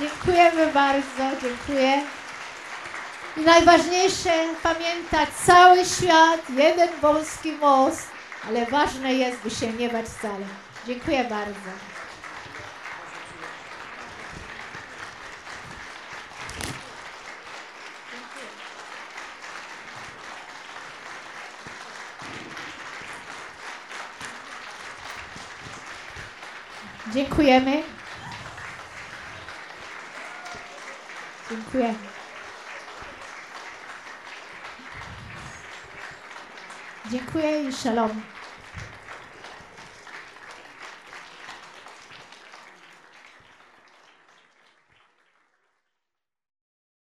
Dziękujemy bardzo, dziękuję. I najważniejsze pamiętać cały świat, jeden polski most, ale ważne jest, by się nie bać wcale. Dziękuję bardzo. Dziękujemy. Dziękujemy. Dziękuję i shalom.